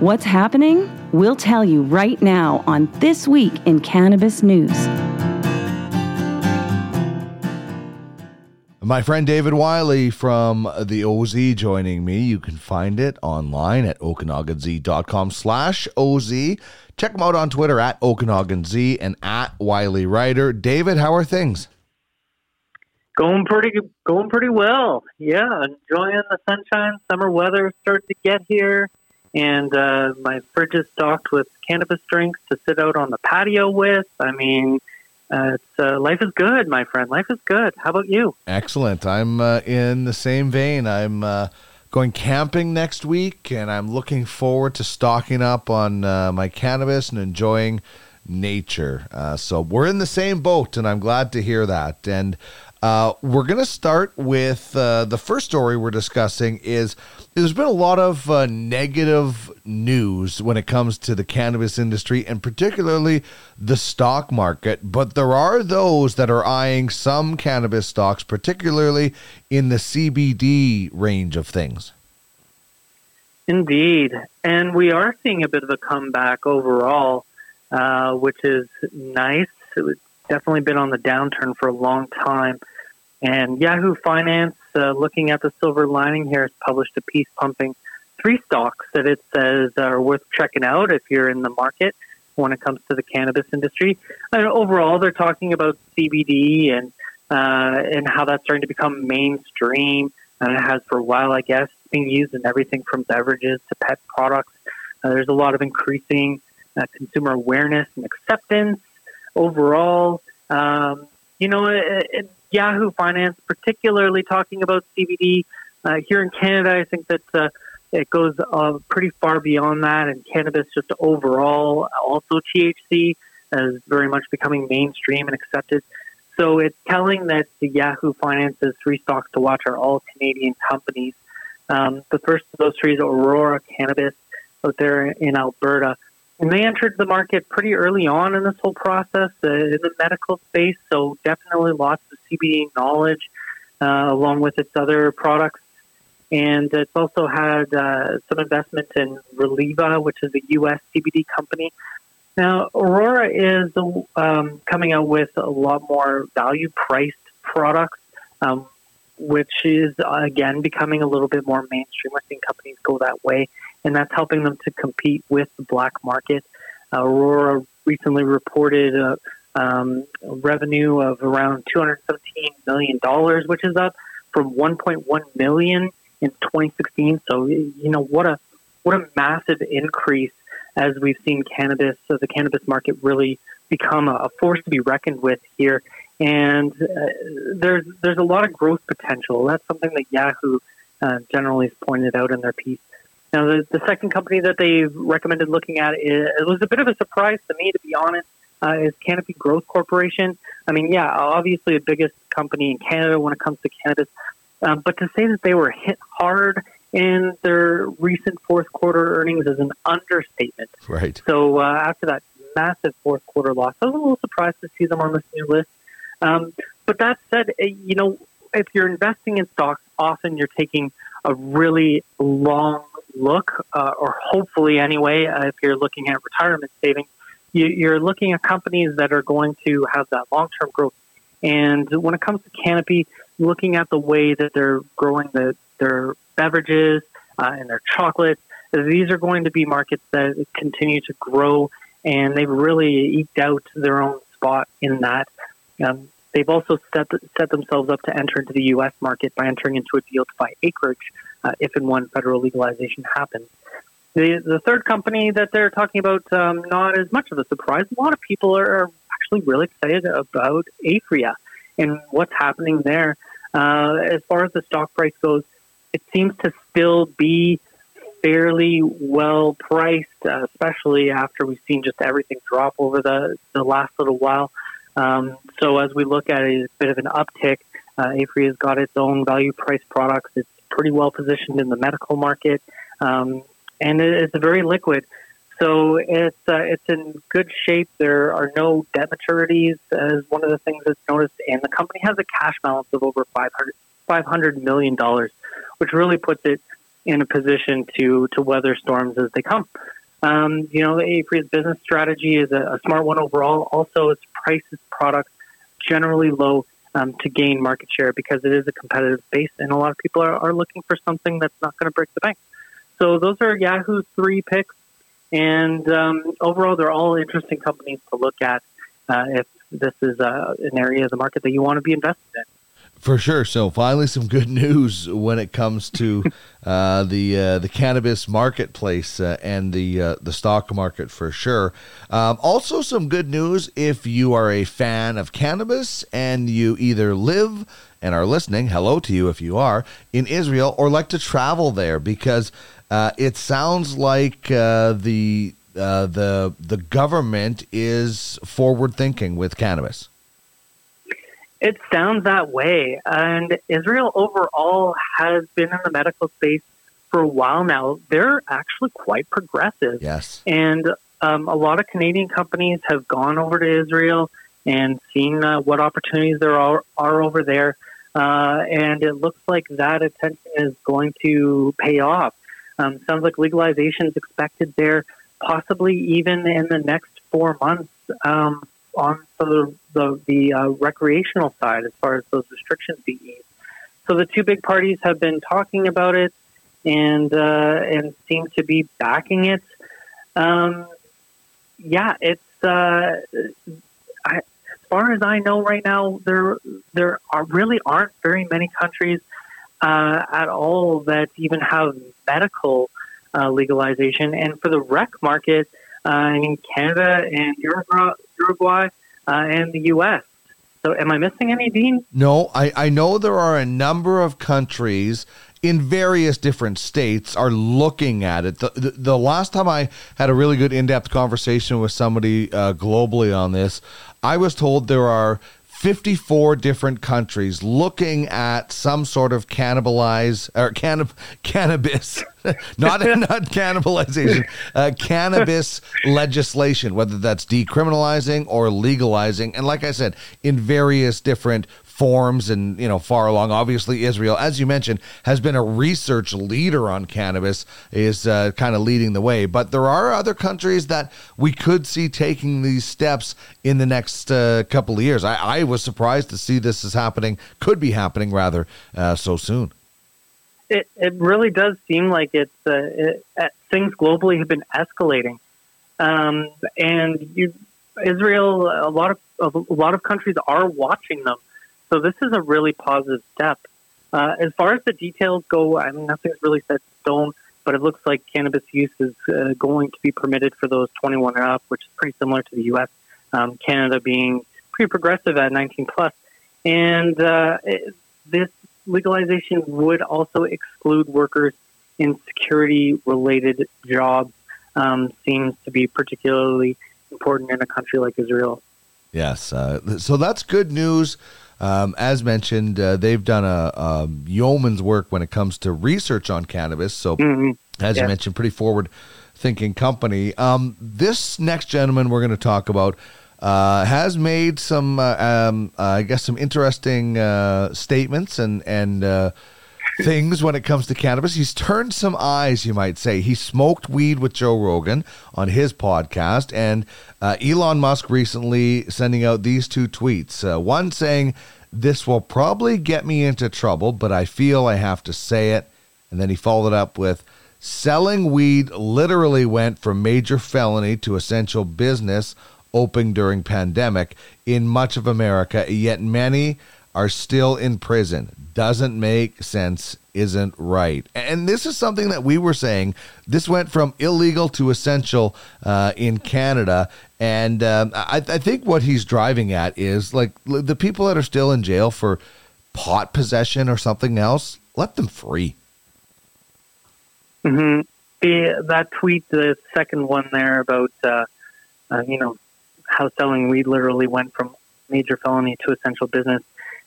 What's happening? We'll tell you right now on This Week in Cannabis News. My friend David Wylie from the OZ joining me. You can find it online at OkanaganZ.com slash OZ. Check him out on Twitter at OkanaganZ and at Wylie Writer. David, how are things? Going pretty going pretty well. Yeah, enjoying the sunshine. Summer weather starting to get here. And uh, my fridge is stocked with cannabis drinks to sit out on the patio with. I mean, uh, uh, life is good, my friend. Life is good. How about you? Excellent. I'm uh, in the same vein. I'm uh, going camping next week, and I'm looking forward to stocking up on uh, my cannabis and enjoying nature. So we're in the same boat, and I'm glad to hear that. And uh, we're going to start with uh, the first story we're discussing is there's been a lot of uh, negative news when it comes to the cannabis industry and particularly the stock market. But there are those that are eyeing some cannabis stocks, particularly in the CBD range of things. Indeed. And we are seeing a bit of a comeback overall, uh, which is nice. It's definitely been on the downturn for a long time. And Yahoo Finance, uh, looking at the silver lining here, has published a piece pumping three stocks that it says are worth checking out if you're in the market when it comes to the cannabis industry. And overall, they're talking about CBD and uh, and how that's starting to become mainstream, and it has for a while, I guess, being used in everything from beverages to pet products. Uh, there's a lot of increasing uh, consumer awareness and acceptance overall. Um, you know, it, it, Yahoo Finance, particularly talking about CBD. Uh, here in Canada, I think that uh, it goes uh, pretty far beyond that, and cannabis just overall, also THC, is very much becoming mainstream and accepted. So it's telling that the Yahoo Finance's three stocks to watch are all Canadian companies. Um, the first of those three is Aurora Cannabis out there in Alberta. And they entered the market pretty early on in this whole process uh, in the medical space, so definitely lots of CBD knowledge uh, along with its other products. And it's also had uh, some investment in Reliva, which is a U.S. CBD company. Now, Aurora is um, coming out with a lot more value priced products, um, which is, again, becoming a little bit more mainstream. We're seeing companies go that way and that's helping them to compete with the black market. Uh, Aurora recently reported a, um, revenue of around $217 million, which is up from 1.1 million in 2016. So, you know, what a what a massive increase as we've seen cannabis, so the cannabis market really become a, a force to be reckoned with here. And uh, there's there's a lot of growth potential. That's something that Yahoo uh, generally has pointed out in their piece. Now, the, the second company that they recommended looking at is, it was a bit of a surprise to me, to be honest, uh, is Canopy Growth Corporation. I mean, yeah, obviously the biggest company in Canada when it comes to cannabis, um, but to say that they were hit hard in their recent fourth quarter earnings is an understatement. Right. So uh, after that massive fourth quarter loss, I was a little surprised to see them on this new list. Um, but that said, eh, you know, if you're investing in stocks, often you're taking a really long look, uh, or hopefully anyway, uh, if you're looking at retirement savings, you, you're looking at companies that are going to have that long term growth. And when it comes to Canopy, looking at the way that they're growing the, their beverages uh, and their chocolates, these are going to be markets that continue to grow, and they've really eked out their own spot in that. Um, they've also set, set themselves up to enter into the U.S. market by entering into a deal to buy acreage uh, if and when federal legalization happens. The, the third company that they're talking about, um, not as much of a surprise. A lot of people are actually really excited about Aphria and what's happening there. Uh, as far as the stock price goes, it seems to still be fairly well priced, uh, especially after we've seen just everything drop over the, the last little while. Um, so as we look at it, it's a bit of an uptick. Uh, Aphria has got its own value price products. It's pretty well positioned in the medical market, um, and it's very liquid. So it's uh, it's in good shape. There are no debt maturities, as one of the things that's noticed, and the company has a cash balance of over 500, $500 million which really puts it in a position to to weather storms as they come. Um, you know, Aphria's business strategy is a, a, smart one overall. Also, its price its products generally low um, to gain market share because it is a competitive space, and a lot of people are, are looking for something that's not going to break the bank. So those are Yahoo's three picks, and um, overall, they're all interesting companies to look at uh, if this is uh, an area of the market that you want to be invested in. For sure. So finally, some good news when it comes to uh, the uh, the cannabis marketplace uh, and the uh, the stock market for sure. Um, also, some good news if you are a fan of cannabis and you either live and are listening. Hello to you if you are in Israel or like to travel there because uh, it sounds like uh, the the the government is forward thinking with cannabis. It sounds that way. And Israel overall has been in the medical space for a while now. They're actually quite progressive. Yes. And um, a lot of Canadian companies have gone over to Israel and seen uh, what opportunities there are, are over there. Uh, and it looks like that attention is going to pay off. Um, sounds like legalization is expected there, possibly even in the next four months. Um, on the the, the uh, recreational side as far as those restrictions being eased. So the two big parties have been talking about it and uh, and seem to be backing it. Um, yeah, it's uh, I, as far as I know right now, there there are really aren't very many countries uh, at all that even have medical uh, legalization, and for the rec market uh, mean Canada and Uruguay, Uruguay uh, and the U.S. So, am I missing any, Dean? No, I, I know there are a number of countries in various different states are looking at it. The, the, the last time I had a really good in depth conversation with somebody uh, globally on this, I was told there are 54 different countries looking at some sort of cannibalize or cannab- cannabis, not not cannibalization, uh, cannabis legislation, whether that's decriminalizing or legalizing, and like I said, in various different forms and you know far along. Obviously israel as you mentioned has been a research leader on cannabis is uh, kind of leading the way. But there are other countries that we could see taking these steps in the next uh, couple of years. I, I, was surprised to see this is happening could be happening rather uh, so soon it, it really does seem like it's uh, it, uh, things globally have been escalating um, and you Israel, a lot of a lot of countries are watching them so this is a really positive step. Uh, as far as the details go, I mean, nothing's really set stone, but it looks like cannabis use is uh, going to be permitted for those 21 and up, which is pretty similar to the U.S. Um, Canada being pretty progressive at 19 plus, and uh, it, this legalization would also exclude workers in security-related jobs. Um, seems to be particularly important in a country like Israel. Yes, uh, so that's good news um, as mentioned, uh, they've done a, a, yeoman's work when it comes to research on cannabis. So, mm-hmm. as yeah. you mentioned, pretty forward thinking company. Um, this next gentleman we're going to talk about uh, has made some, uh, um, uh, I guess, some interesting uh, statements and and uh, things when it comes to cannabis. He's turned some eyes, you might say. He smoked weed with Joe Rogan on his podcast, and uh, Elon Musk recently sending out these two tweets. One saying, This will probably get me into trouble, but I feel I have to say it. And then he followed up with, Selling weed literally went from major felony to essential business open during pandemic in much of America, yet many are still in prison doesn't make sense, isn't right. And this is something that we were saying. This went from illegal to essential uh, in Canada. And um, I, I, think what he's driving at is like the people that are still in jail for pot possession or something else, let them free. Mm-hmm. The, that tweet, the second one there about, uh, uh, you know, how selling weed literally went from major felony to essential business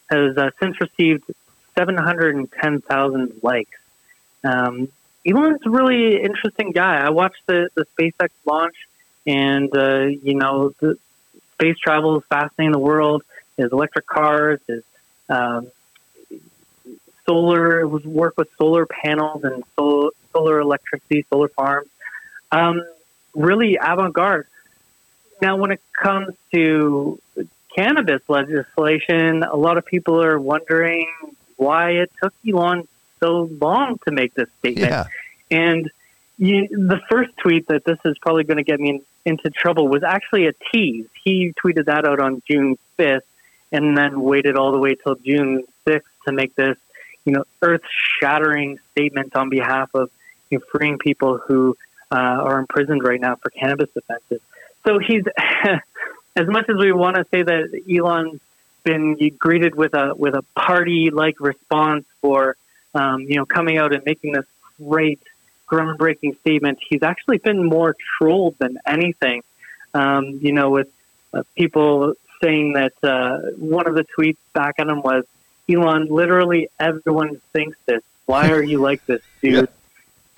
has uh, since received 710,000 likes. Um, Elon's a really interesting guy. I watched the, the SpaceX launch, and, uh, you know, the space travel is fascinating the world. His electric cars, his um, solar. It was work with solar panels and solar, solar electricity, solar farms. Um, really avant-garde. Now, when it comes to cannabis legislation, a lot of people are wondering why it took Elon so long to make this statement. Yeah. And you, the first tweet that this is probably going to get me in, into trouble was actually a tease. He tweeted that out on June 5th and then waited all the way till June 6th to make this, you know, earth-shattering statement on behalf of you know, freeing people who uh, are imprisoned right now for cannabis offenses. So he's, as much as we want to say that Elon's been greeted with a with a party-like response for, um, you know, coming out and making this great, groundbreaking statement, he's actually been more trolled than anything. Um, you know, with uh, people saying that uh, one of the tweets back at him was, Elon, literally everyone thinks this. Why are you like this, dude?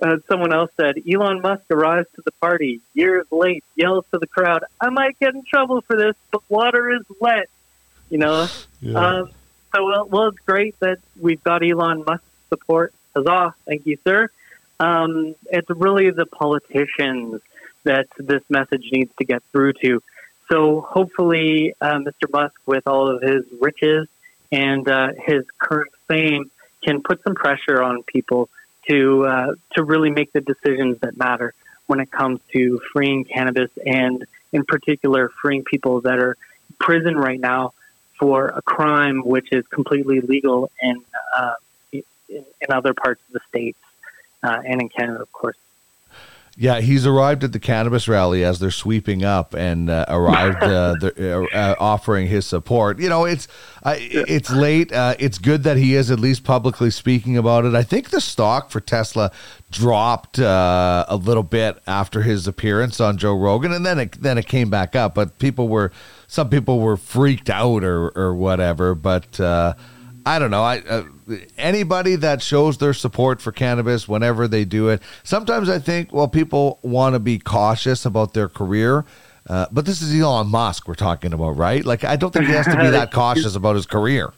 uh, someone else said, Elon Musk arrives to the party years late, yells to the crowd, I might get in trouble for this, but water is wet. You know? Yeah. Um, so, well, well, it's great that we've got Elon Musk support. Huzzah. Thank you, sir. Um, it's really the politicians that this message needs to get through to. So hopefully, uh, Mr. Musk, with all of his riches and uh, his current fame, can put some pressure on people to uh, to really make the decisions that matter when it comes to freeing cannabis and, in particular, freeing people that are in prison right now for a crime which is completely legal in uh, in, in, other parts of the states uh, and in Canada, of course. Yeah, he's arrived at the cannabis rally as they're sweeping up and uh, arrived uh, the, uh, uh, offering his support. You know, it's uh, it's late. Uh, it's good that he is at least publicly speaking about it. I think the stock for Tesla dropped a little bit after his appearance on Joe Rogan, and then it then it came back up. But people were some people were freaked out or or whatever. But I don't know. I uh, anybody that shows their support for cannabis whenever they do it. Sometimes I think, well, people want to be cautious about their career. Uh, but this is Elon Musk we're talking about, right? Like, I don't think he has to be that cautious about his career.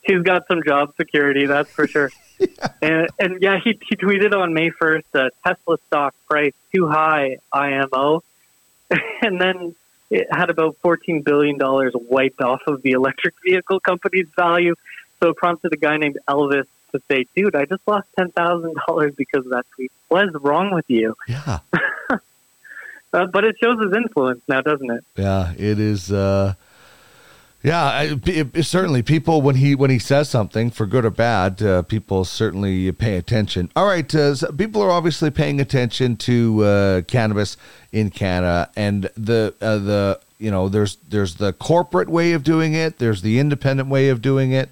He's got some job security, that's for sure. yeah. And, and, yeah, he, he tweeted on May 1st uh, Tesla stock price too high, IMO. and then it had about $14 billion wiped off of the electric vehicle company's value. So it prompted a guy named Elvis to say, dude, I just lost $10,000 because of that tweet. What is wrong with you? Yeah. uh, but it shows his influence now, doesn't it? Yeah, it is. Uh, yeah, it, it, certainly. People when he when he says something for good or bad, uh, people certainly pay attention. All right, uh, so people are obviously paying attention to uh, cannabis in Canada, and the uh, the you know there's there's the corporate way of doing it, there's the independent way of doing it,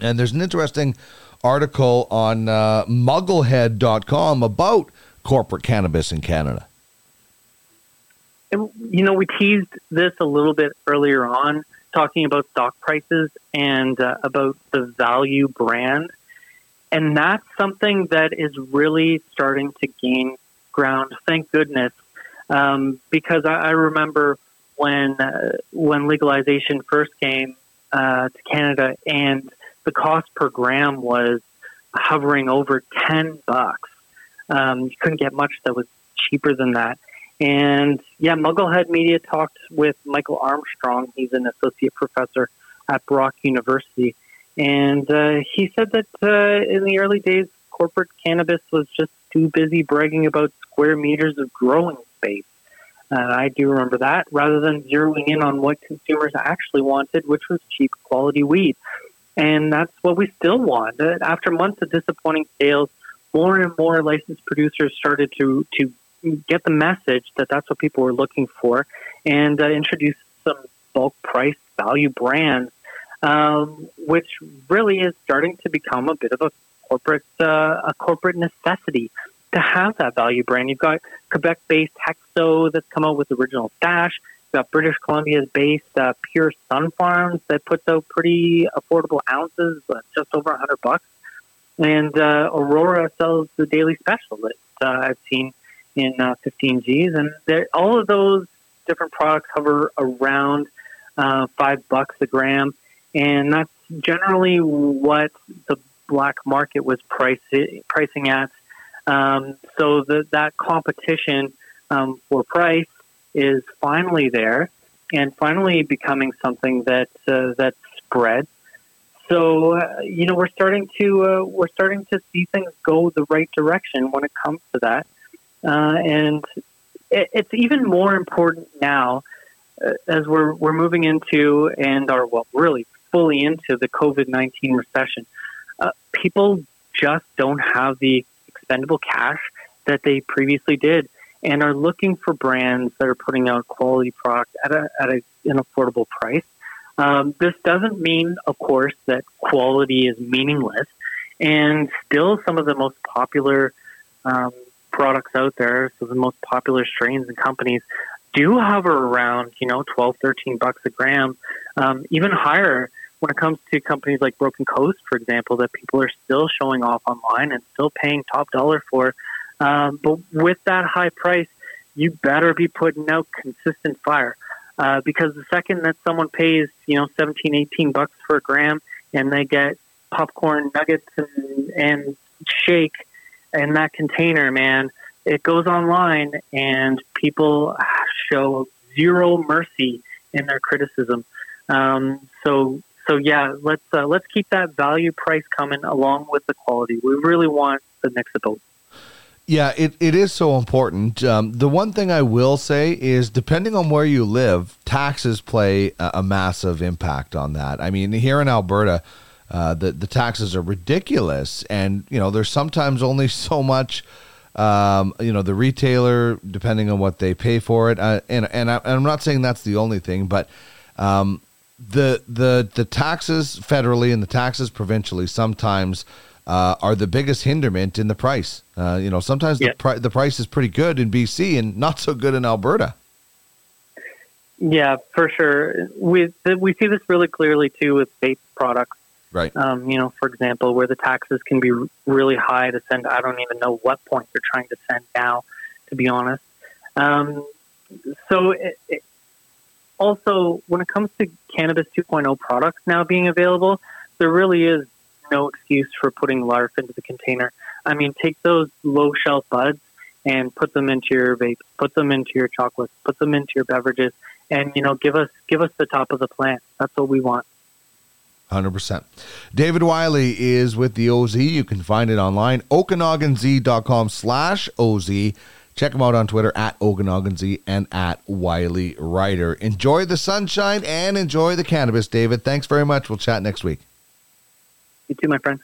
and there's an interesting article on uh, mugglehead.com about corporate cannabis in Canada. You know, we teased this a little bit earlier on, talking about stock prices and uh, about the value brand. And that's something that is really starting to gain ground. Thank goodness. Um, because I, I, remember when uh, when legalization first came uh, to Canada, and the cost per gram was hovering over 10 bucks. Um, you couldn't get much that was cheaper than that. And yeah, Mugglehead Media talked with Michael Armstrong. He's an associate professor at Brock University. And uh, he said that uh, in the early days, corporate cannabis was just too busy bragging about square meters of growing space. Uh, I do remember that, rather than zeroing in on what consumers actually wanted, which was cheap quality weed. And that's what we still want. Uh, after months of disappointing sales, more and more licensed producers started to, to get the message that that's what people were looking for and uh, introduce some bulk price value brands, um, which really is starting to become a bit of a corporate uh, a corporate necessity to have that value brand. You've got Quebec-based Hexo that's come out with Original Stash got British Columbia's based uh, Pure Sunfarms that puts out pretty affordable ounces, uh, just over a 100 bucks. And uh, Aurora sells the daily special that uh, I've seen in uh, 15 Gs. And all of those different products hover around uh, five bucks a gram. And that's generally what the black market was pricing at. Um, so the, that competition um, for price is finally there and finally becoming something that uh, that spreads. So uh, you know we're starting to uh, we're starting to see things go the right direction when it comes to that, uh, and it, it's even more important now uh, as we're we're moving into and are well really fully into the COVID nineteen recession. Uh, people just don't have the expendable cash that they previously did and are looking for brands that are putting out quality product at, a, at a, an affordable price. Um, this doesn't mean, of course, that quality is meaningless. And still, some of the most popular um, products out there, so the most popular strains and companies, do hover around, you know, 12, 13 bucks a gram, um, even higher when it comes to companies like Broken Coast, for example, that people are still showing off online and still paying top dollar for. Um, but with that high price, you better be putting out consistent fire. Uh, because the second that someone pays, you know, 17, 18 bucks for a gram and they get popcorn nuggets and, and shake in that container, man, it goes online and people show zero mercy in their criticism. Um, so so yeah, let's uh, let's keep that value price coming along with the quality. We really want the both. Yeah, it, it is so important. Um, the one thing I will say is, depending on where you live, taxes play a, a massive impact on that. I mean, here in Alberta, uh, the the taxes are ridiculous, and you know, there's sometimes only so much. Um, you know, the retailer, depending on what they pay for it, uh, and and, I, am not saying that's the only thing, but um, the the the taxes federally and the taxes provincially sometimes uh, are the biggest hinderment in the price. Uh, you know, sometimes yeah. the pri- the price is pretty good in BC and not so good in Alberta. Yeah, for sure. We we see this really clearly too with vape products. Right. Um, you know, for example, where the taxes can be really high to send. I don't even know what point they're trying to send now, to be honest. Um, so it, it, also, when it comes to cannabis 2.0 products now being available, there really is no excuse for putting LARF into the container. I mean, take those low shelf buds and put them into your vapes, put them into your chocolates, put them into your beverages, and you know, give us give us the top of the plant. That's what we want. Hundred percent. David Wylie is with the OZ. You can find it online, okanaganz.com slash OZ. Check them out on Twitter at OkanaganZ and at Wylie Writer. Enjoy the sunshine and enjoy the cannabis, David. Thanks very much. We'll chat next week. You too, my friend.